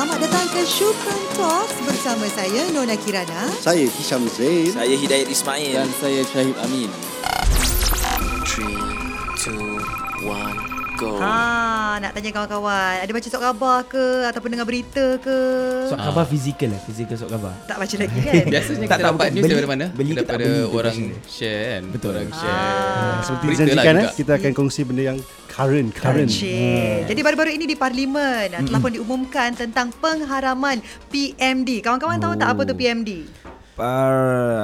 Selamat datang ke Shukran Talks bersama saya Nona Kirana. Saya Hisham Zain. Saya Hidayat Ismail. Dan saya Syahib Amin. 3, 2, 1, go. Ha, nak tanya kawan-kawan, ada baca surat khabar ke ataupun dengar berita ke? Surat khabar fizikal lah. Fizikal surat khabar. Tak baca lagi kan? Biasanya Tak, kita tak, dapat bukan. news Beli- daripada mana? beli tak daripada beli orang biasanya. share kan. Betul. Orang share. Seperti Berita lah eh, juga. kita akan kongsi benda yang current, current. Cik. Jadi baru-baru ini di Parlimen mm telah pun diumumkan tentang pengharaman PMD. Kawan-kawan tahu tak apa tu PMD? Par,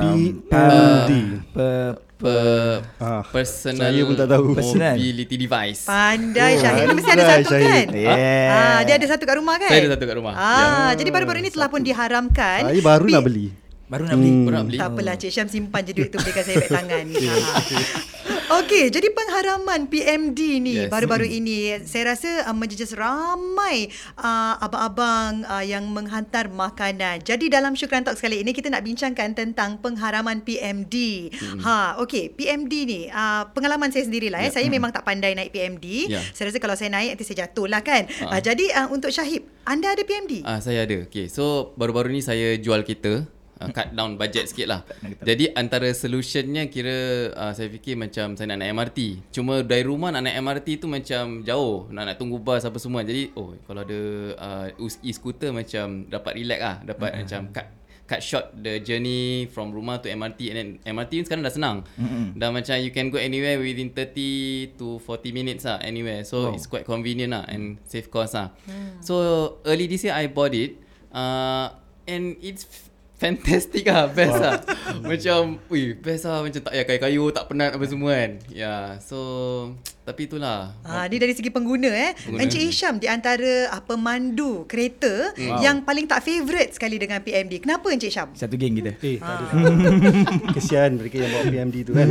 PMD. Per, Per, Ah, personal saya pun tak tahu. Mobility device. Pandai Oh, Syahid. Mesti ada satu Syahid. kan? Yeah. Ah, dia ada satu kat rumah kan? Saya ada satu kat rumah. Ah, jadi baru-baru ini telah pun diharamkan. Saya baru P- nak beli. Baru nak beli. Baru nak beli. Tak apalah Cik Syam simpan je duit tu belikan saya beg tangan. ha. Okey, jadi pengharaman PMD ni Yes. baru-baru ini saya rasa uh, menjejas ramai uh, abang-abang uh, yang menghantar makanan. Jadi dalam Syukran Talk kali ini kita nak bincangkan tentang pengharaman PMD. Hmm. Ha, okey, PMD ni uh, pengalaman saya sendirilah ya. Saya memang tak pandai naik PMD. Ya. Saya rasa kalau saya naik nanti saya jatuh lah kan. Ha. Uh, jadi uh, untuk Syahib, anda ada PMD? Ah saya ada. Okay, so baru-baru ni saya jual kereta. Uh, cut down budget sikit lah Jadi antara solutionnya kira uh, Saya fikir macam Saya nak naik MRT Cuma dari rumah nak naik MRT tu macam Jauh Nak nak tunggu bus apa semua Jadi oh Kalau ada uh, e-scooter macam Dapat relax lah Dapat mm-hmm. macam cut cut short the journey from rumah to MRT and then MRT ni sekarang dah senang. Mm-hmm. Dah macam you can go anywhere within 30 to 40 minutes lah anywhere. So oh. it's quite convenient lah and save cost lah. Mm. So early this year I bought it uh, and it's fantastic lah best lah macam ui best lah macam tak payah kayu-kayu tak penat apa semua kan ya yeah, so tapi itulah Ha, ni dari segi pengguna eh. Pengguna. Encik Hisham di antara uh, pemandu kereta wow. yang paling tak favourite sekali dengan PMD. Kenapa Encik Hisham? Satu geng kita. Eh, tak ada. Kesian mereka yang bawa PMD tu kan.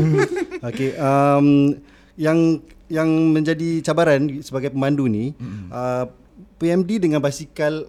Okey, um, yang yang menjadi cabaran sebagai pemandu ni, mm-hmm. uh, PMD dengan basikal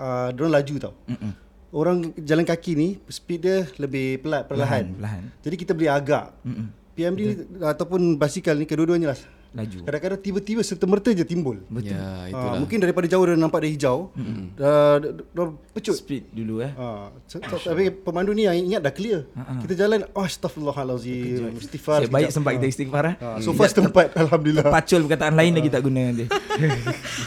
uh, diorang laju tau. Mm-mm. Orang jalan kaki ni speed dia lebih pelat perlahan. Perlahan, perlahan. Jadi kita boleh agak. Mm-mm. PMD ni, ataupun basikal ni kedua-duanya lah. Laju. Kadang-kadang tiba-tiba serta merta je timbul. Betul. ya Ah, itulah mungkin daripada jauh dah nampak dia hijau. Mm-hmm. Dah, pecut. Speed dulu eh. Ha, tapi pemandu ni yang ingat dah clear. Ha-ha. Kita jalan oh, astagfirullahalazim. Istighfar. Saya baik sekejap. sempat kita istighfar eh. Ha, so far setempat alhamdulillah. Pacul perkataan lain lagi tak guna nanti.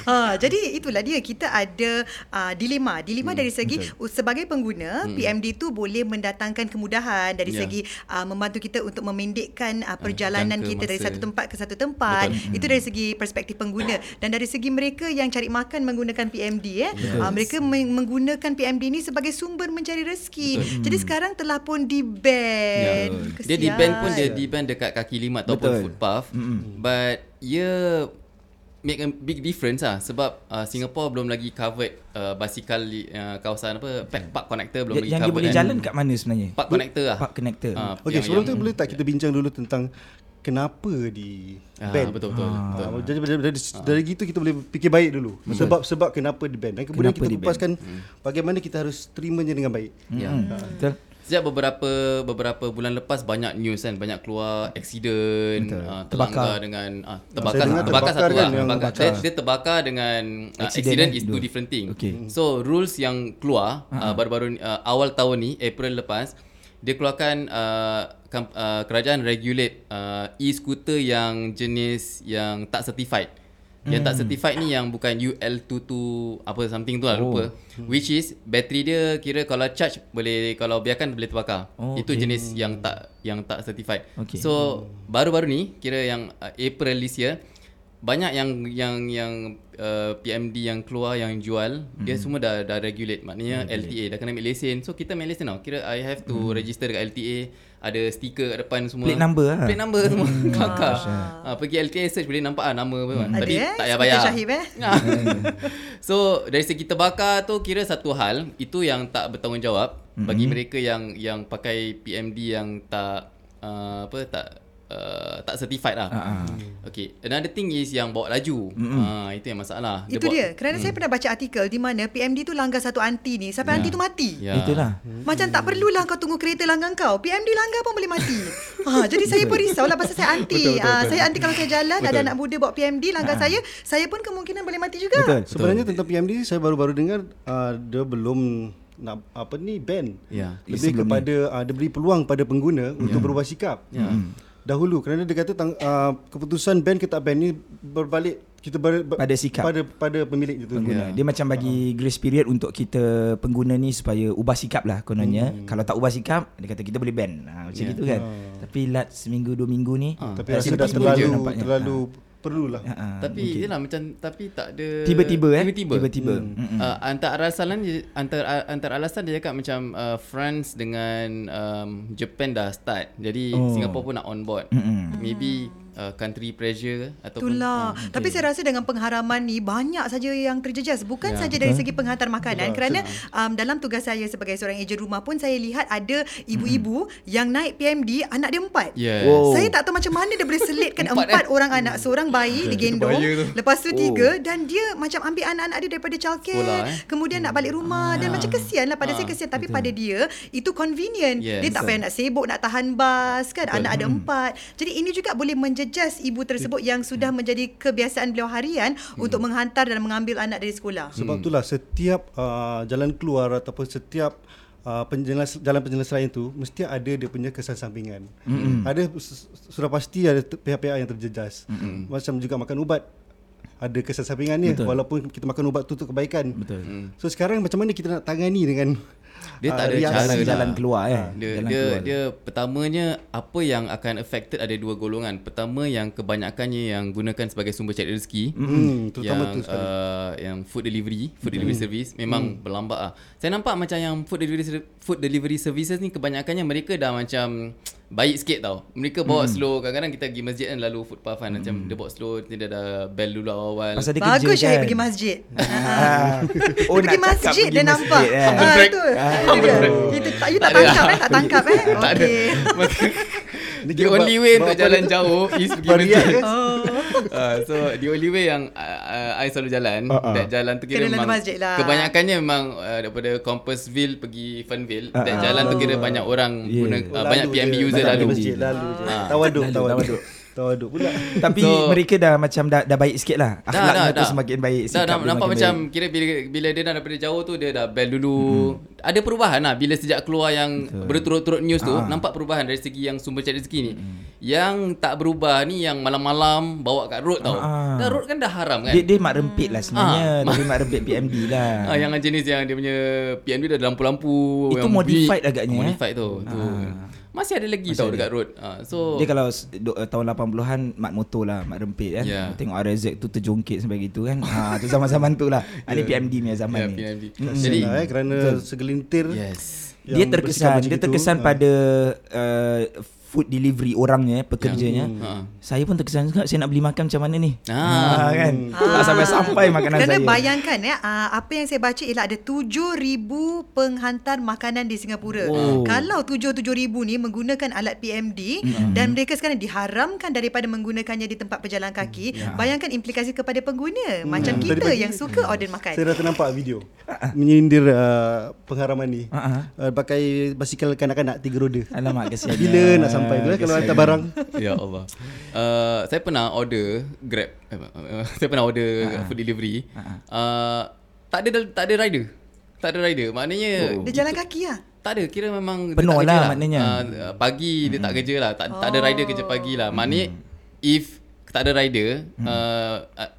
Ha, jadi itulah dia kita ada uh, dilema. Dilema hmm, dari segi betul. sebagai pengguna hmm. PMD tu boleh mendatangkan kemudahan dari Ya. segi uh, membantu kita untuk memendekkan uh, perjalanan jangka kita dari masa. satu tempat ke satu tempat. Betul. Itu dari segi perspektif pengguna dan dari segi mereka yang cari makan menggunakan PMD eh. Uh, mereka meng- menggunakan PMD ni sebagai sumber mencari rezeki. Betul. Jadi sekarang telah pun di ban. Ya. Dia di ban pun dia di ban dekat kaki lima ataupun Betul. footpath. Mm-hmm. But ia make a big difference lah sebab uh, Singapore belum lagi covered uh, basikal uh, kawasan apa park, park connector belum lagi yang dia covered boleh kan. jalan kat mana sebenarnya? park connector lah. Park connector. Ah, Okey, yang- sebelum yang- tu boleh tak kita bincang dulu tentang kenapa di Ah, ban? betul betul. betul. Ha, jadi dari, dari, dari gitu kita boleh fikir baik dulu. Sebab-sebab kenapa di ban. Dan kemudian Kenapa kita kupaskan bagaimana kita harus terimanya dengan baik. Ya. Hmm. Betul. Sejak beberapa beberapa bulan lepas banyak news kan banyak keluar accident uh, Terbakar. terlanggar dengan uh, terbakar terbakar, terbakar satu kan lah yang terbakar. terbakar. Dia, dia terbakar dengan uh, Accident, accident, eh? is two different thing. Okay. So rules yang keluar uh, baru-baru uh, awal tahun ni April lepas dia keluarkan uh, kam- uh, kerajaan regulate uh, e-scooter yang jenis yang tak certified. Yang tak certified ni yang bukan UL22 apa something tu lah Oh. lupa. Which is bateri dia kira kalau charge boleh kalau biarkan boleh terbakar. Oh, Itu okay. jenis yang tak yang tak certified. Okay. So baru-baru ni kira yang uh, April this year banyak yang yang yang uh, PMD yang keluar yang jual mm. dia semua dah dah regulate maknanya LTA dah kena ambil lesen. So kita ambil lesen tau. Kira I have to mm. register dekat LTA ada stiker kat depan semua. Plate number lah. Plate number semua. Kelakar. Ha, pergi LTA search boleh nampak ah nama apa. Ada Tapi eh? tak payah bayar. Syahib eh? so dari segi terbakar tu kira satu hal itu yang tak bertanggungjawab mm-hmm. bagi mereka yang yang pakai PMD yang tak uh, apa tak uh, tak certified lah. Ah, ah. Okay. Another thing is yang bawa laju. Mm-hmm. Uh, itu yang masalah. Itu bawa- dia. Kerana saya pernah baca artikel di mana PMD tu langgar satu anti ni sampai Ya. anti tu mati. Ya. Itulah. Macam tak perlulah kau tunggu kereta langgar kau. PMD langgar pun boleh mati. Ha, jadi saya pun risau lah pasal saya anti. Ah, saya anti kalau saya jalan ada anak muda bawa PMD langgar saya, saya pun kemungkinan boleh mati juga. Betul. Sebenarnya tentang PMD saya baru-baru dengar uh, dia belum nak apa ni ban. Ya. Lebih Sebelum kepada uh, dia beri peluang pada pengguna untuk berubah sikap. Ya. Dahulu kerana dia kata tang, uh, keputusan ban ke tak ban ni berbalik kita ber, ber, Pada sikap. pada pada pemilik itu. pengguna. Dia macam bagi grace period untuk kita pengguna ni supaya ubah sikap lah kononnya. Hmm. Kalau tak ubah sikap, dia kata kita boleh ban. Ha, macam Ya. gitu kan. Tapi lat seminggu dua minggu ni. Tapi dah rasa dah je terlalu nampaknya. Perlulah. Ha, Tapi mungkin. yelah macam tapi tak ada Tiba-tiba eh. Tiba-tiba. Tiba-tiba. Hmm. Uh, antara alasan dia- antara antara alasan dia cakap macam uh, France dengan um, Japan dah start. Jadi Oh. oh. Singapore pun nak on board. Mm-mm. Maybe uh, country pressure ataupun Itulah. Ah, Tapi saya rasa dengan pengharaman ni banyak saja yang terjejas. Bukan Ya. saja dari segi penghantar makanan kerana um, dalam tugas saya sebagai seorang ejen rumah pun saya lihat ada ibu-ibu yang naik PMD anak dia empat. Yes. Oh. Saya tak tahu macam mana dia boleh selitkan Empat, empat, eh? orang anak. Seorang bayi digendong, bahaya tu. lepas tu tiga dan dia macam ambil anak-anak dia daripada childcare, Sekolah, eh? kemudian nak balik rumah dan macam kesian lah pada saya kesian tapi pada dia itu convenient. Yes. Dia tak payah nak sibuk nak tahan bas kan. Anak ada empat. Jadi ini juga boleh menjejas ibu tersebut yang sudah menjadi kebiasaan beliau harian untuk menghantar dan mengambil anak dari sekolah. Sebab itulah setiap uh, jalan keluar ataupun setiap uh, penjelas, jalan penyelesaian itu mesti ada dia punya kesan sampingan. Mm-hmm. Ada sudah pasti ada pihak-pihak yang terjejas. Mm-hmm. Macam juga makan ubat ada kesan sampingannya Betul. walaupun kita makan ubat tu untuk kebaikan. Betul. So sekarang macam mana kita nak tangani dengan Dia ah, tak ada riak- cara Jalan, lah. jalan keluar eh. Dia jalan dia keluar. dia pertamanya apa yang akan affected ada dua golongan. Pertama yang kebanyakannya yang gunakan sebagai sumber cari rezeki. Hmm, terutama yang tu sekali. uh, yang food delivery, food delivery service memang berlambak ah. Saya nampak macam yang food delivery food delivery services ni kebanyakannya mereka dah macam baik sikit tau. Mereka bawa slow. Kadang-kadang kita pergi masjid kan lalu food puff kan macam dia bawa slow, dia dah bell dulu awal. Pasal dia Bagus kerja Syahid kan. pergi masjid. Ah. Oh, pergi nak cakap masjid pergi dia nampak. Ah, break. tu. Humble Itu dia. break. Itu tak you tak tangkap eh, tak tangkap eh. tak ada. Okey. The only way untuk jalan jauh is pergi masjid. Oh. Uh, so the only way yang uh, uh, I selalu jalan Uh, uh. That jalan tu kira memang masjid lah. Kebanyakannya memang uh, Daripada Compassville pergi Fernville Uh, That uh. jalan tu kira banyak orang Yeah. guna, uh, Banyak PMB user lalu lalu je. Tawaduk, tawaduk. Tawaduk. Tawaduk pula. Tapi So- mereka dah macam dah, dah baik sikit lah. Akhlaknya dah, tu dah. semakin baik. Dah, dah dia nampak macam baik. Kira bila, bila dia dah daripada jauh tu Dia dah bell dulu Ada perubahan lah Bila sejak keluar yang Berturut-turut news tu Ah. Nampak perubahan dari segi yang sumber cari rezeki ni Yang tak berubah ni Yang malam-malam Bawa kat road tau Ah. Dah road kan dah haram kan Dia, dia mak rempit lah sebenarnya. Ah. Tapi mak rempit PMD lah. Ah, yang jenis yang dia punya PNB dah ada lampu-lampu Itu modified agaknya, eh? Modified tu. tu. Masih ada lagi Masih tau ada. dekat road. Ah, so Dia kalau uh, tahun 80-an mak motor lah, mak rempit kan. Ya. Tengok RZ tu terjongkit sampai gitu kan. ha, tu zaman-zaman tu lah. Ha, Ni PMD punya zaman ya, ni. PNB. Jadi Jadi lah, eh, kerana segelintir yes. Dia terkesan, dia terkesan ah. pada uh, food delivery orangnya, pekerjanya. Ha. Saya pun terkesan juga saya nak beli makan macam mana ni. Ah. Ha, kan. Tak sampai-sampai makanan Kerana saya. bayangkan ya, uh, apa yang saya baca ialah ada 7,000 penghantar makanan di Singapura. Oh. Kalau 7-7,000 ni menggunakan alat PMD mm-hmm. dan mereka sekarang diharamkan daripada menggunakannya di tempat berjalan kaki, Ya. bayangkan implikasi kepada pengguna. Macam Hmm. kita Tadi pagi- yang suka order makan. Saya dah ternampak video menyindir uh, pengharaman ni. Ah, ah. Uh, pakai basikal kanak-kanak tiga roda. Alamak kesian. Bila nak sampai tu eh, kalau hantar barang. ya Allah. Uh, saya pernah order Grab. Eh, uh, saya pernah order food delivery. Uh, tak ada tak ada rider. Tak ada rider. Maknanya Dia jalan kaki lah. Tak ada Kira memang dia Penuh tak kerja lah maknanya. uh, Pagi dia tak kerja lah Tak, tak ada rider kerja pagi lah Maknanya If tak ada rider uh, uh,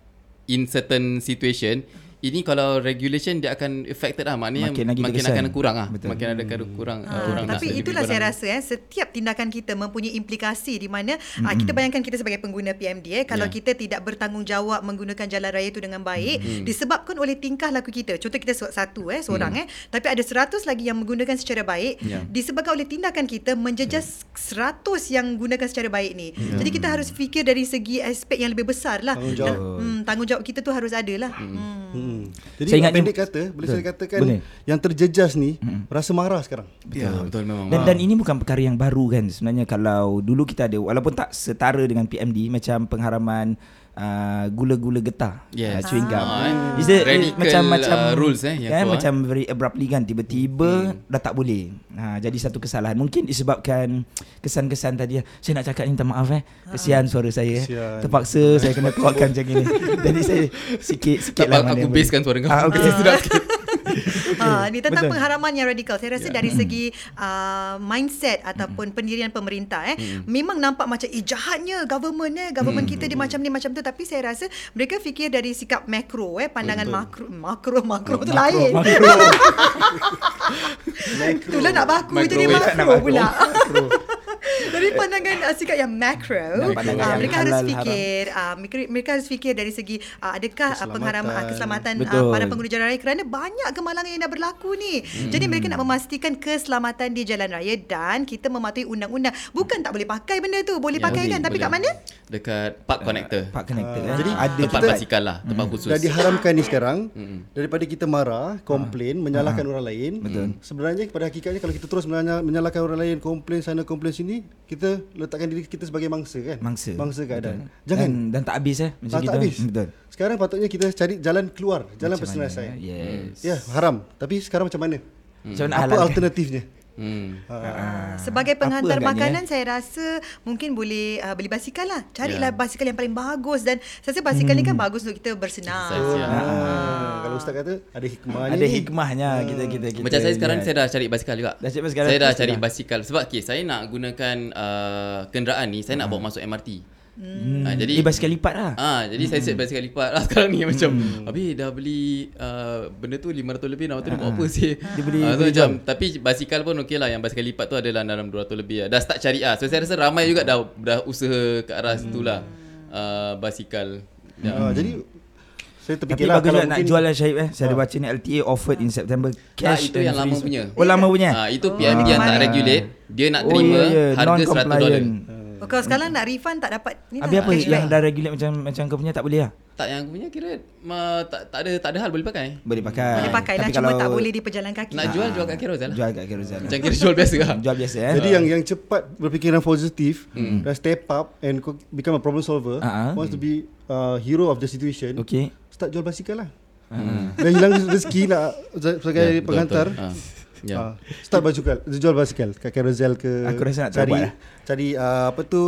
In certain situation Ini kalau regulation Dia akan affected lah Maknanya Makin lagi Makin akan kurang lah Betul. Makin ada akan kurang Ah, orang nak tapi delivery itulah saya barang. rasa eh setiap tindakan kita mempunyai implikasi di mana mm-hmm. kita bayangkan kita sebagai pengguna PMD eh kalau Ya. kita tidak bertanggungjawab menggunakan jalan raya itu dengan baik mm-hmm. disebabkan oleh tingkah laku kita. Contoh kita satu eh seorang mm. eh tapi ada 100 lagi yang menggunakan secara baik Ya. disebabkan oleh tindakan kita menjejas 100 yang gunakan secara baik ni. Ya. Jadi kita harus fikir dari segi aspek yang lebih besar lah. Tanggungjawab. Dan, hmm, tanggungjawab kita tu harus ada lah. Hmm. Hmm. Jadi Saya ingat pendek kata boleh Betul. saya katakan Boleh. yang terjejas ni rasa marah sekarang. Ya betul memang Dan, dan ini bukan perkara yang baru kan sebenarnya kalau dulu kita ada walaupun tak setara dengan PMD macam pengharaman uh, gula-gula getah. Yes. Uh, chewing gum. Ah, eh. Is Radical, macam macam uh, rules, eh, yang kan, keluar, macam very abruptly kan tiba-tiba Hmm. dah tak boleh. Ha jadi satu kesalahan. Mungkin disebabkan kesan-kesan tadi saya nak cakap ni minta maaf eh. Kesian suara saya. Eh. Kesian. Terpaksa saya kena keluarkan macam ni. Jadi saya sikit sikit Tak lah mana aku yang basekan suara kau. Ah, okey. Sedap sikit. Ha, ni tentang betul. pengharaman yang radikal. Saya rasa dari segi uh, mindset ataupun pendirian pemerintah eh memang nampak macam eh jahatnya government eh. Government kita dia macam ni macam tu. Tapi saya rasa mereka fikir dari sikap makro eh pandangan makro makro makro tu lain. Itulah nak baku jadi makro pula. Dari pandangan uh, sikap yang makro, pandangan uh, yang mereka harus halal, fikir uh, mereka, mereka harus fikir dari segi uh, adakah uh, pengharaman uh, keselamatan uh, para pengguna jalan raya kerana banyak kemalangan yang dah berlaku ni. Hmm. Jadi mereka nak memastikan keselamatan di jalan raya dan kita mematuhi undang-undang. Bukan tak boleh pakai benda tu, boleh Ya, pakai boleh, kan tapi kat boleh. mana? Dekat park connector. Park connector. Eh. jadi ada Tempat kita- basikal lah, tempat khusus. Dah diharamkan ni sekarang daripada kita marah, komplain, menyalahkan orang lain. Betul. Sebenarnya pada hakikatnya kalau kita terus menyala- menyalahkan orang lain, komplain sana, komplain sini, kita letakkan diri kita sebagai mangsa kan? Mangsa. Mangsa keadaan. Betul. Jangan. dan, dan tak habis eh macam tak, kita. tak habis. Hmm, Betul. Sekarang patutnya kita cari jalan keluar, jalan Macam penyelesaian. eh? Yes. Ya, haram. Tapi sekarang macam mana? Macam mana Apa alternatifnya? Hmm. Uh, sebagai Apa penghantar agaknya, makanan saya rasa mungkin boleh uh, beli basikal lah. Carilah Ya. basikal yang paling bagus dan saya rasa basikal ni kan bagus untuk kita bersenam. Exercise, ya. Ah, kalau ustaz kata ada hikmah Ada ni. hikmahnya kita kita kita. Macam saya sekarang lihat. saya dah cari basikal juga. Dah cari basikal Saya dah terus cari dah? basikal sebab okay, saya nak gunakan uh, kenderaan ni, saya nak bawa masuk MRT. Hmm. Ah, jadi eh basikal lipat lah. Ah, jadi saya set basikal lipat lah sekarang ni macam habis dah beli uh, benda tu 500 lebih 600 ni buat apa sih? Dia boleh- so boleh macam tapi basikal pun okey lah yang basikal lipat tu adalah dalam 200 lebih lah. Dah start cari ah. So saya rasa ramai juga dah dah usaha ke arah situ lah. Uh, basikal. Ya. Ah, jadi saya Tapi terfikirlah bagus kalau juga nak jual lah Syahib eh. Saya ada baca ni LTA offered in September cash itu and yang lama punya. Oh lama punya. Ah, itu PMD yang tak regulate, dia nak Oh, terima ya, ya. harga 100 kalau sekarang nak refund tak dapat ni Habis lah, apa yang dah regulate macam macam kau punya tak boleh lah. Tak yang aku punya kira ma, tak, tak ada tak ada hal boleh pakai. Boleh pakai. Boleh pakai lah cuma kalau tak boleh di pejalan kaki. Nak jual jual kat Carousel lah. jual kat Carousel. Macam kira jual biasa lah. jual biasa eh. Jadi yang yang cepat berfikiran positif dan step up and co- become a problem solver ah. wants to be uh, hero of the situation. Okey. Start jual basikal lah. Dah hilang rezeki nak sebagai Ya, betul, pengantar. betul. Ah, Ya. Ah, start basikal, jual basikal kat Carousel ke. Aku rasa nak cari terbuat lah. cari uh, apa tu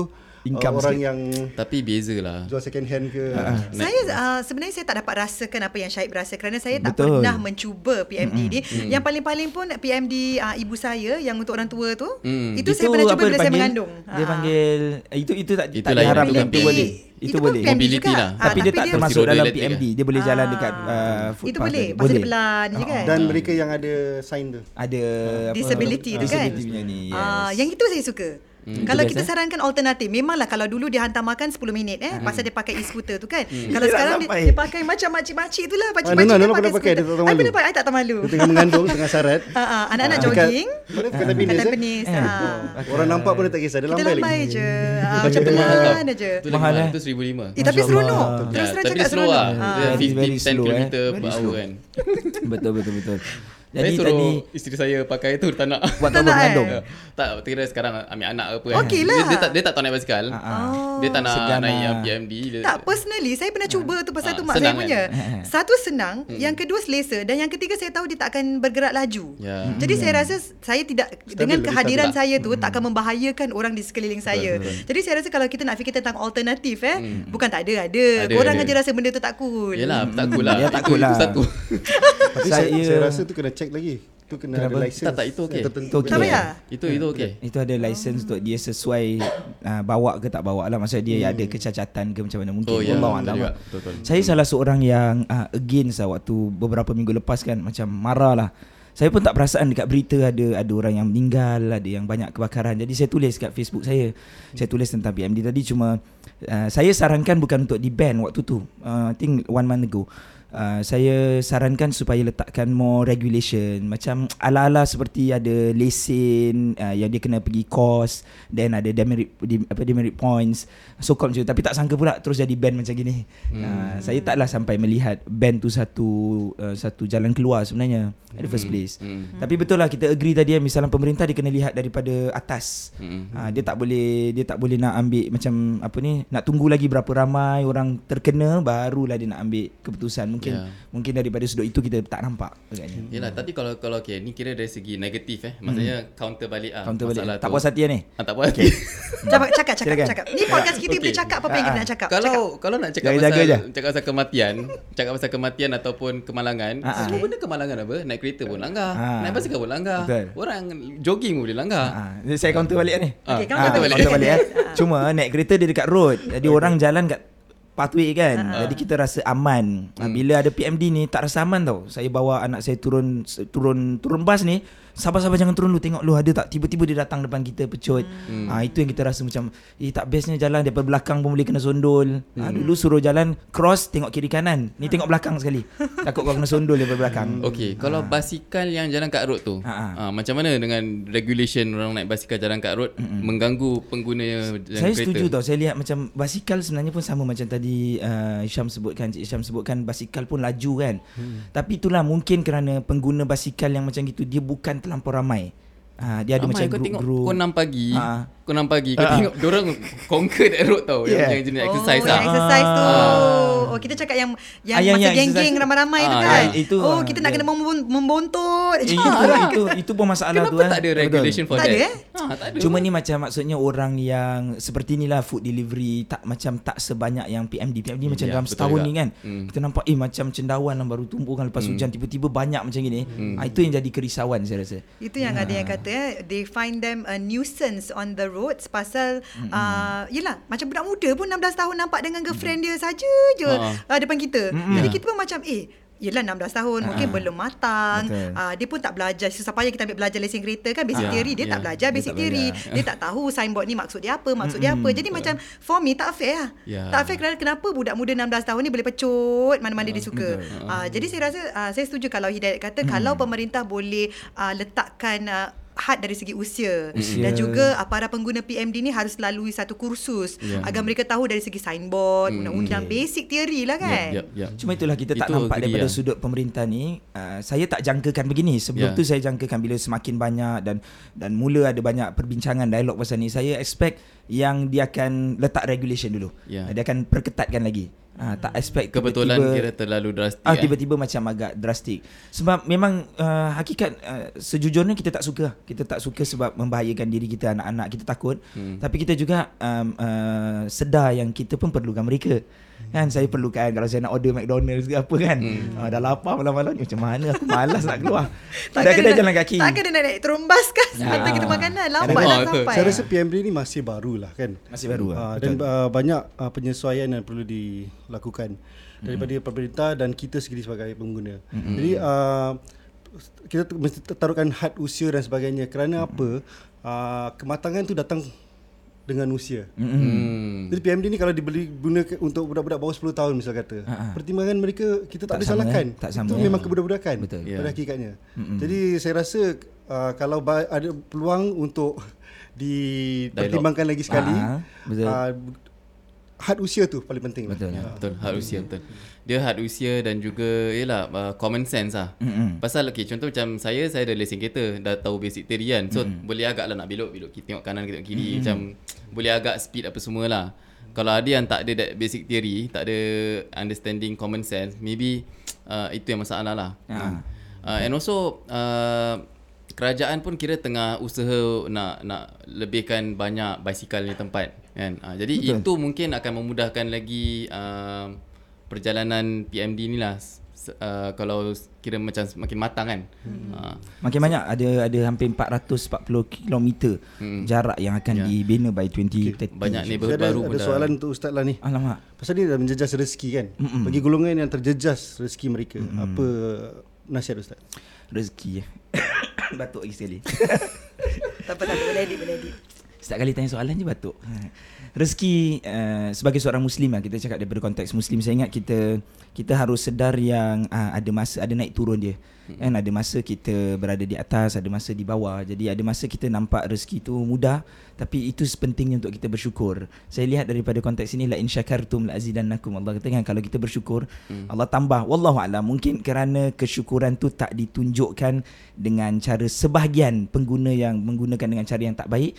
Income uh, orang sikit. yang Tapi beza lah. jual second hand ke. Saya uh, sebenarnya saya tak dapat rasakan apa yang Syahib rasa kerana saya tak Betul. pernah mencuba PMD ni. Yang paling-paling pun PMD uh, ibu saya yang untuk orang tua tu, Mm. itu, saya pernah cuba bila saya mengandung. Dia Ah. panggil eh, itu itu tak Itu tak itu itu PMD. boleh. Itu, pun boleh. Mobility juga. lah. Ah, Tapi dia tak dia- termasuk dalam PMD. Dia boleh jalan Ah. dekat uh, footpath. Itu boleh. Pasal dia pelan je kan. Dan mereka yang ada sign tu. Ada apa, Disability tu kan. disability punya ni. Yes. Ah, yang itu saya suka. Hmm. Kalau kita best, eh? sarankan alternatif Memanglah kalau dulu dia hantar makan 10 minit eh Pasal dia pakai e-scooter tu kan Kalau Dia sekarang dia, dia pakai macam makcik-makcik tu lah Ah, Pakcik-pakcik Nona, kan Nona pernah pakai, dia tak tahu I malu. pernah pakai, I tak tahu malu Dia tengah mengandung tengah sarat. Ah, ah, Anak-anak Dekat- jogging kata Kat penis eh? Tampines ah. Orang nampak pun dia tak kisah, dia Kita lambai lambai lagi. je ah, Macam pelan aja Itu Mahal, eh? Itu 1005. Eh tapi seronok Allah. Terus terang tapi cakap dia slow seronok lah. Ah. Dia Very, 50 very 10 slow, km eh. per Very hour slow. kan. betul betul betul. Saya Jadi suruh tadi isteri saya pakai tu tak nak. buat Tak nak, mengandung. eh? tak kira sekarang ambil anak apa kan. Okey lah. Dia, dia, tak dia tak tahu naik basikal. Ah, ah. Dia tak nak Segan naik lah. yang PMD dia. Tak, personally saya pernah cuba tu pasal Ah, tu mak saya senang punya. kan? Satu senang, yang kedua selesa dan yang ketiga saya tahu dia tak akan bergerak laju. Ya. Jadi saya rasa saya tidak dengan lebih kehadiran stabil. saya tu tak akan membahayakan orang di sekeliling saya. Jadi saya rasa kalau kita nak fikir tentang alternatif eh, bukan tak ada, ada. Ada, Korang ada. aja rasa benda tu tak cool. Yalah, tak cool lah. Ya, tak Itu- cool lah. Satu. Tapi saya, Saya- saya rasa tu kena check lagi. Tu kena Kenapa? ada license. Tak, tak, itu okey. tertentu. Itu okey. Tak payah. Itu itu okey. Itu ada license untuk dia sesuai uh, bawa ke tak bawa lah. Maksudnya dia ada kecacatan ke macam mana mungkin. Oh, Allah alam lah. Betul, betul. Saya salah seorang yang uh, against lah waktu beberapa minggu lepas kan macam marah lah. Saya pun tak perasan dekat berita ada ada orang yang meninggal, ada yang banyak kebakaran. Jadi saya tulis kat Facebook saya. Saya tulis tentang PMD tadi cuma uh, saya sarankan bukan untuk di ban waktu tu. Uh, I think one month ago. Uh, saya sarankan supaya letakkan more regulation. Macam ala-ala seperti ada lesen uh, yang dia kena pergi course then ada demerit di, apa demerit points so called macam tu. Tapi tak sangka pula terus jadi ban macam gini. Hmm. uh, saya taklah sampai melihat ban tu satu uh, satu jalan keluar sebenarnya at the first place. Hmm. tapi betul lah kita agree tadi misalnya pemerintah dia kena lihat daripada atas. Hmm. Ha, dia tak boleh dia tak boleh nak ambil macam apa ni nak tunggu lagi berapa ramai orang terkena barulah dia nak ambil keputusan mungkin Ya. mungkin daripada sudut itu kita tak nampak agaknya Yelah tapi kalau kalau okay, ni kira dari segi negatif eh. Maksudnya counter balik ah. counter balik masalah tak tu. puas hati lah ni Ah, tak puas hati. Cakap, cakap, cakap, Silakan. cakap. Ni podcast kita Okey. boleh cakap apa yang kita nak cakap. kalau Cakap. kalau nak cakap Jaga-jaga pasal je. cakap pasal kematian, cakap pasal kematian ataupun kemalangan, Ah, ah. semua benda kemalangan apa? Naik kereta pun langgar, Ah. naik basikal pun langgar. Betul. Orang jogging pun boleh langgar. ha, saya counter balik ni Ah, Okey, Ah, counter balik. counter balik eh. Cuma naik kereta dia dekat road. Jadi orang jalan kat pathway kan. Jadi kita rasa aman. Hmm. Ha, bila ada PMD ni tak rasa aman tau. Saya bawa anak saya turun turun turun bas ni. Sabar-sabar jangan turun lu tengok lu ada tak tiba-tiba dia datang depan kita pecut. Hmm. Ha, itu yang kita rasa macam eh tak bestnya jalan daripada belakang pun boleh kena sondol. Hmm. Ha, dulu suruh jalan cross tengok kiri kanan. Ni tengok belakang sekali. Takut kau kena sondol daripada belakang. Okey, kalau basikal yang jalan kat road tu, Ah, ah. ah, macam mana dengan regulation orang naik basikal jalan kat road mengganggu pengguna jalan Saya kereta? setuju tau Saya lihat macam Basikal sebenarnya pun sama Macam tadi uh, Isham sebutkan Cik Isham sebutkan Basikal pun laju kan hmm. Tapi itulah mungkin kerana Pengguna basikal yang macam gitu Dia bukan terlampau ramai. Ha, Dia ada Ramai macam kau tengok grup-grup kau 6 pagi. Ha. Kau 6 pagi Kau tengok Diorang conquer that road tau Yeah. Yang, yang jenis exercise oh, lah yang exercise tu. Ah. Oh, kita cakap yang yang Ah, yang- masa yang geng-geng exercise. ramai-ramai tu Ah, kan. yang itu, oh, ah, kita nak dia- kena membon- membontot. Eh, itu, itu, itu pun masalah Kenapa tu eh. tak ada Betul. regulation for Tak that? ada, eh? Ha, tak ada Cuma ni macam maksudnya orang yang seperti inilah food delivery tak macam tak sebanyak yang PMD. PMD macam Ya, dalam betul setahun juga. ni kan. Hmm. Kita nampak eh macam cendawan yang baru tumbuh kan lepas hujan tiba-tiba banyak macam gini. Ah, itu yang jadi kerisauan saya rasa. Itu yang ada yang kata eh, they find them a nuisance on the roads pasal uh, yelah macam budak muda pun 16 tahun nampak dengan girlfriend dia saja je Ha. uh, depan kita. Jadi kita pun macam eh Yelah 16 tahun Mungkin belum matang. Betul. uh, Dia pun tak belajar. Susah payah kita ambil belajar lesen kereta kan? Basic Ya, theory Dia ya. tak belajar Dia basic tak theory. belajar. Dia tak tahu signboard ni maksud dia apa Maksud dia apa. Jadi macam For me tak fair lah. Ya. Tak fair kerana kenapa Budak muda 16 tahun ni Boleh pecut Mana-mana dia suka. uh, Jadi saya rasa uh, Saya setuju kalau Hidayat kata Kalau pemerintah boleh uh, Letakkan uh, had dari segi usia, Usia. dan juga uh, para pengguna PMD ni harus lalui satu kursus Ya. agar mereka tahu dari segi signboard, Hmm, undang-undang basic theory lah kan. Ya, ya, ya. Cuma itulah kita tak Itu nampak agree daripada lah. sudut pemerintah ni uh, saya tak jangkakan begini sebelum Ya. tu saya jangkakan bila semakin banyak dan dan mula ada banyak perbincangan dialog pasal ni saya expect yang dia akan letak regulation dulu Ya. dia akan perketatkan lagi uh, tak expect Kebetulan tiba-tiba- kira terlalu drastik Ah eh. tiba-tiba macam agak drastik. Sebab memang uh, hakikat uh, sejujurnya kita tak suka. Kita tak suka sebab membahayakan diri kita anak-anak kita takut. Hmm. Tapi kita juga um, uh, sedar yang kita pun perlukan mereka. Kan saya perlukan kalau saya nak order McDonald's ke apa kan. Hmm. Uh, dah lapar malam-malam ni macam mana aku malas nak keluar. Kedai-kedai dia jalan nak- kaki. Takkan dia nak naik terumbas kan Ya. kita makanan Lambat nak Oh, betul. sampai Saya rasa PMD ni masih baru lah kan. Masih baru lah. Uh, dan uh, banyak uh, penyesuaian yang perlu dilakukan daripada pemerintah dan kita sendiri sebagai pengguna. Jadi uh, kita mesti taruhkan had usia dan sebagainya. Kerana apa? Uh, kematangan tu datang dengan usia. Hmm. Jadi PMD ni kalau dibeli guna untuk budak-budak bawah 10 tahun misal kata. Ha-ha. Pertimbangan mereka kita tak, Tak boleh sama, salahkan. eh? Tak sama, Itu eh? memang kebudak-budakan Betul. Ya. pada hakikatnya. Jadi saya rasa uh, kalau ba- ada peluang untuk dipertimbangkan lagi sekali Ah, betul. uh, had usia tu paling penting Betul. lah. Ya, betul had usia betul. Dia had usia dan juga yalah uh, common sense lah. Mm-mm. Pasal okay, contoh macam saya saya ada lesen kereta, dah tahu basic theory kan. So mm. boleh agak lah nak belok, belok kiri tengok kanan tengok kiri mm. macam boleh agak speed apa semua lah. Kalau ada yang tak ada that basic theory, tak ada understanding common sense, maybe uh, itu yang masalah lah. Ha. Uh, and also uh, kerajaan pun kira tengah usaha nak nak lebihkan banyak basikal ni tempat kan. Uh, jadi Betul. itu mungkin akan memudahkan lagi uh, perjalanan PMD ni lah. Uh, kalau kira macam semakin matang kan. Hmm. Uh, Makin banyak ada ada hampir 440 km Hmm. jarak yang akan Ya. dibina by 2030. banyak Saya neighborhood ada, baru ada dah. soalan untuk ustaz lah ni. Alamak. Pasal ni dah menjejas rezeki kan. Mm-mm. Bagi golongan yang terjejas rezeki mereka, Mm-mm. apa nasihat ustaz? Rezeki. Batuk lagi sekali. Tak apa tak apa Boleh edit boleh edit Setiap kali tanya soalan je batuk. Rezeki uh, sebagai seorang muslim lah kita cakap daripada konteks muslim saya ingat kita kita harus sedar yang uh, ada masa ada naik turun dia. Kan ada masa kita berada di atas, ada masa di bawah. Jadi ada masa kita nampak rezeki tu mudah tapi itu sepentingnya untuk kita bersyukur. Saya lihat daripada konteks ini la in syakartum la azidannakum. Allah kata kan kalau kita bersyukur Allah tambah. Wallahu a'lam mungkin kerana kesyukuran tu tak ditunjukkan dengan cara sebahagian pengguna yang menggunakan dengan cara yang tak baik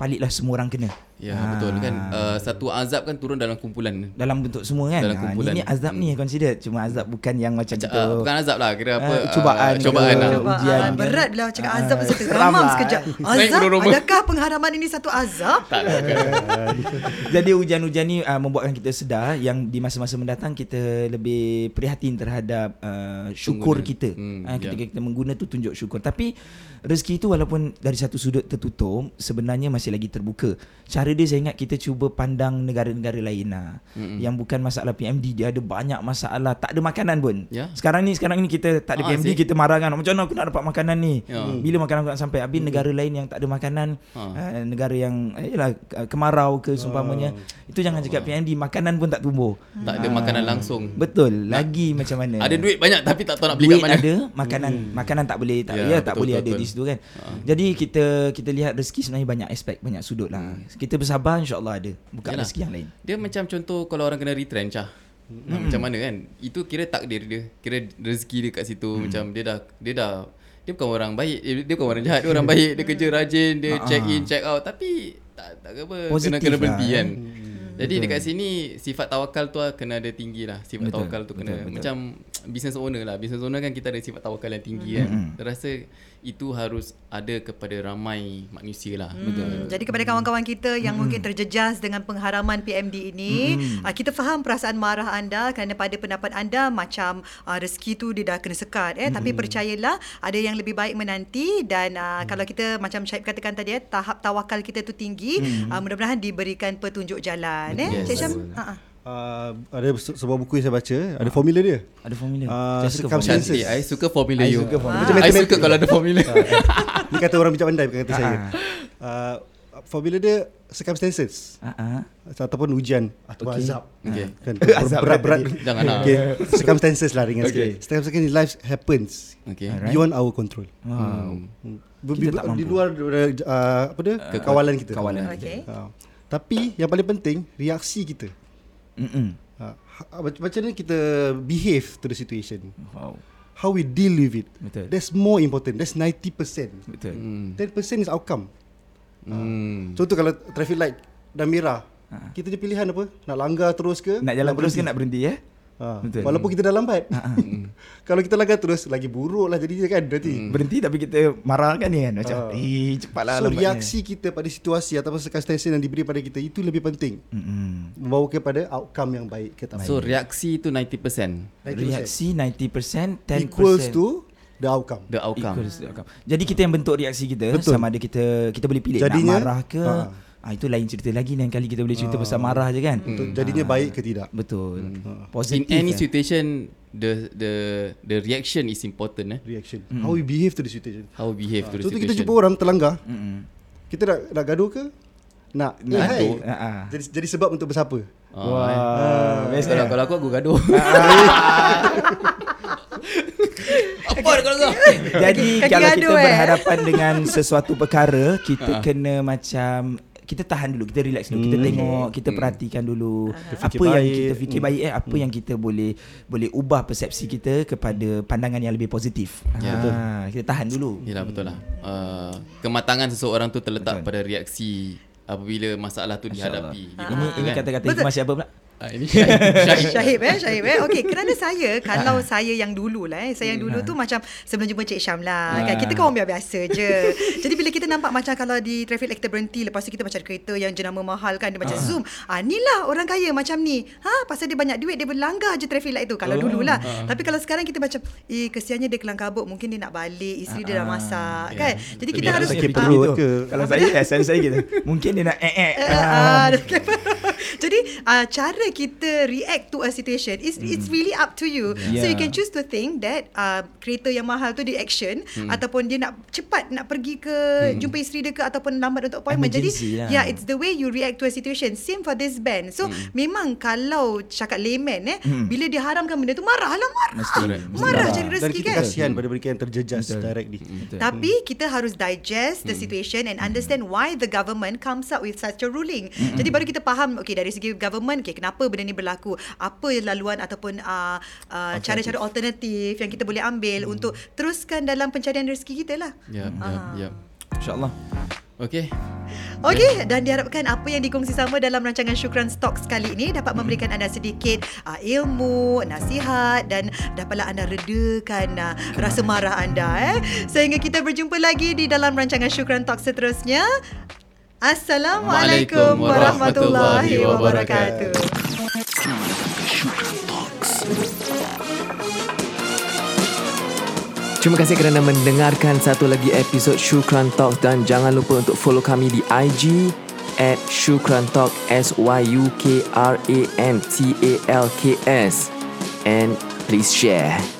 terpalitlah semua orang kena. Ya Ah. betul kan uh, Satu azab kan turun dalam kumpulan dalam bentuk semua kan. Dalam Ha, kumpulan. ni, ni azab ni consider cuma azab bukan yang macam Macam, kita uh, Bukan azab lah Kira apa Ah, cubaan uh, Cobaan ke, lah Cubaan. ujian Ah, kan? berat bila cakap Ah, azab tu. seram Ramam lah, sekejap. Azab? Adakah pengharaman ini satu azab? Tak lah Jadi hujan-hujan ni uh, membuatkan kita sedar yang di masa-masa mendatang kita lebih prihatin terhadap uh, syukur Pengguna. kita. Hmm, Hmm, uh, ketika ya. kita mengguna tu tunjuk syukur. Tapi rezeki itu walaupun dari satu sudut tertutup sebenarnya masih lagi terbuka. Cara dia saya ingat kita cuba pandang negara-negara lain lah. Mm-mm. Yang bukan masalah PMD dia ada banyak masalah tak ada makanan pun. Ya. Sekarang ni sekarang ni kita tak ada Ah, PMD sih. kita marah kan macam mana aku nak dapat makanan ni. Ya. Bila makanan aku nak sampai habis negara lain yang tak ada makanan Ha. uh, negara yang eh, yalah uh, kemarau ke seumpamanya itu jangan cakap PMD makanan pun tak tumbuh. Tak ada makanan langsung Betul. Lagi macam mana? Ada duit banyak Tapi tak tahu nak beli duit kat mana ada, makanan makanan tak boleh tak Ya, ya, tak boleh betul, ada betul. di situ kan. Jadi kita kita lihat rezeki sebenarnya banyak aspek, banyak sudut lah. Kita bersabar insya-Allah ada. Bukan Yalah. rezeki yang lain. Dia macam contoh Kalau orang kena retrench lah. Hmm. Macam mana kan? Itu kira takdir dia. Kira rezeki dia kat situ. Hmm. Macam dia dah Dia dah Dia bukan orang baik. Dia, dia bukan orang jahat. Dia orang baik. Dia kerja rajin. Dia Ah, check in check out. Tapi Tak tak apa. Positif Kena kena lah, berhenti eh. kan? Jadi dekat sini Sifat tawakal tu lah Kena ada tinggi lah. Sifat Betul, tawakal tu kena betul, betul. Macam Business owner lah. Business owner kan kita ada sifat tawakal yang tinggi kan. Saya rasa Itu harus ada kepada ramai manusia lah. Hmm, jadi kepada kawan-kawan kita yang Hmm. mungkin terjejas dengan pengharaman PMD ini, uh, kita faham perasaan marah anda kerana pada pendapat anda macam uh, rezeki tu dia dah kena sekat eh. Hmm. tapi percayalah ada yang lebih baik menanti dan uh, kalau kita macam Syaib katakan tadi eh tahap tawakal kita tu tinggi, uh, mudah-mudahan diberikan petunjuk jalan eh. Yes. Cik Syam, uh-uh. Uh, ada se- sebuah buku yang saya baca, ada formula dia. Ada formula. Ah, Saya suka circumstances. formula. I suka formula I you suka formula. Ah. Macam I matematik. suka kalau ada formula Ni kata orang bijak pandai bukan kata saya. Ah. Uh, formula dia circumstances Ah ah. ataupun ujian atau Okey. azab. Okay. Kan Azab berat-berat. Jangan lah Okay. Circumstances lah ringan Okay. sikit. Circumstances in life happens Okay Alright. beyond our control. Wow. Hmm. Kita tak di mampu. luar uh, apa dia? kawalan kita. kawalan. Okey. Uh, tapi yang paling penting reaksi kita. Mm-mm. Uh, macam macam mana kita behave to the situation. Wow. How we deal with it. Betul. That's more important. That's 90%. Betul. Hmm. 10% is outcome. Hmm. Contoh kalau traffic light dah merah. Kita ada pilihan apa? Nak langgar terus ke? Nak jalan terus ke nak berhenti ya? Ha. Betul. Walaupun kita dah lambat. kalau kita langgar terus lagi buruk lah jadinya kan nanti. Berhenti tapi kita marah kan ni kan macam Ah. eh cepatlah So lambatnya." reaksi kita pada situasi ataupun circumstances yang diberi pada kita itu lebih penting. Mm-mm. Membawa kepada outcome yang baik ke tak. So reaksi tu 90% 90%. Reaksi 90% 10% equals to the outcome. The outcome Equals to outcome. Jadi kita yang bentuk reaksi kita Betul. sama ada kita kita boleh pilih Jadinya, nak marah ke. ha. Ah itu lain cerita lagi lain kali kita boleh cerita pasal marah je kan. Untuk jadinya baik ke tidak. Betul. In Positif. any eh. situation The the the reaction is important eh Reaction. How we behave to the situation. How we behave to the Contoh kita situation jumpa orang terlanggar. Mm-mm. Kita nak nak gaduh ke? Nak. Nak Eh, hai. gaduh. Ha, ha. Jadi jadi sebab untuk bersapa. Ah, Wah, eh. best kalau, eh. kalau aku aku gaduh Apa kalau kau Jadi kalau kita eh. berhadapan dengan sesuatu perkara, kita kena macam kita tahan dulu, kita relax dulu, kita tengok, kita perhatikan dulu apa fikir yang baik. kita fikir baik eh, apa yang kita boleh boleh ubah persepsi kita kepada pandangan yang lebih positif. Ya. Ha, kita tahan dulu. Yelah betul lah uh, Kematangan seseorang tu terletak Betul. pada reaksi Apabila masalah tu dihadapi Ini ini kata-kata Betul. hikmah siapa pula? Ah, Ini Syahid. Syahib eh? Syahib eh? Okey kerana saya Kalau saya yang dulu lah eh Saya yang dulu tu macam Sebelum jumpa Cik Syam lah kan? Kita kan orang biasa je. Jadi bila kita nampak macam Kalau di traffic light kita berhenti Lepas tu kita macam kereta Yang jenama mahal kan Dia macam zoom. Ah, Ni lah orang kaya macam ni. Ha, Pasal dia banyak duit Dia berlanggar je traffic light tu. Kalau dulu lah. Tapi kalau sekarang kita macam Eh kesiannya dia kelang kabut Mungkin dia nak balik Isteri dia dah masak kan? Jadi kita Lebih harus sakit ah, perut ke? Kalau saya eh, saya saya gitu. Mungkin dia nak eh eh. Ah, ah, Jadi uh, cara kita react to a situation is it's really up to you. So Yeah. you can choose to think that uh, kereta yang mahal tu di action ataupun dia nak cepat nak pergi ke jumpa isteri dia ke ataupun lambat untuk appointment. Jadi Emergency lah. yeah, it's the way you react to a situation. Same for this band. So memang kalau cakap layman eh bila dia haramkan benda tu marah lah marah. Mesti. Marah cari Dan rezeki kita kan. kasihan pada mereka yang terjejas Betul. directly. Betul. Tapi kita harus digest the situation and understand why the government comes up with such a ruling. Jadi baru kita faham okay dari segi government okay kenapa benda ni berlaku. Apa laluan ataupun uh, uh, cara-cara alternatif yang kita boleh ambil untuk teruskan dalam pencarian rezeki kita lah. Ya, ya, ya. InsyaAllah. Okay. Okey dan diharapkan apa yang dikongsi sama dalam rancangan Syukran Stocks kali ini dapat memberikan anda sedikit uh, ilmu, nasihat dan dapatlah anda redakan uh, rasa marah anda eh. Sehingga kita berjumpa lagi di dalam rancangan Syukran Talks seterusnya. Assalamualaikum warahmatullahi wabarakatuh. Terima kasih kerana mendengarkan satu lagi episod Shukran Talks dan jangan lupa untuk follow kami di IG at Shukran Talk S-Y-U-K-R-A-N-T-A-L-K-S and please share.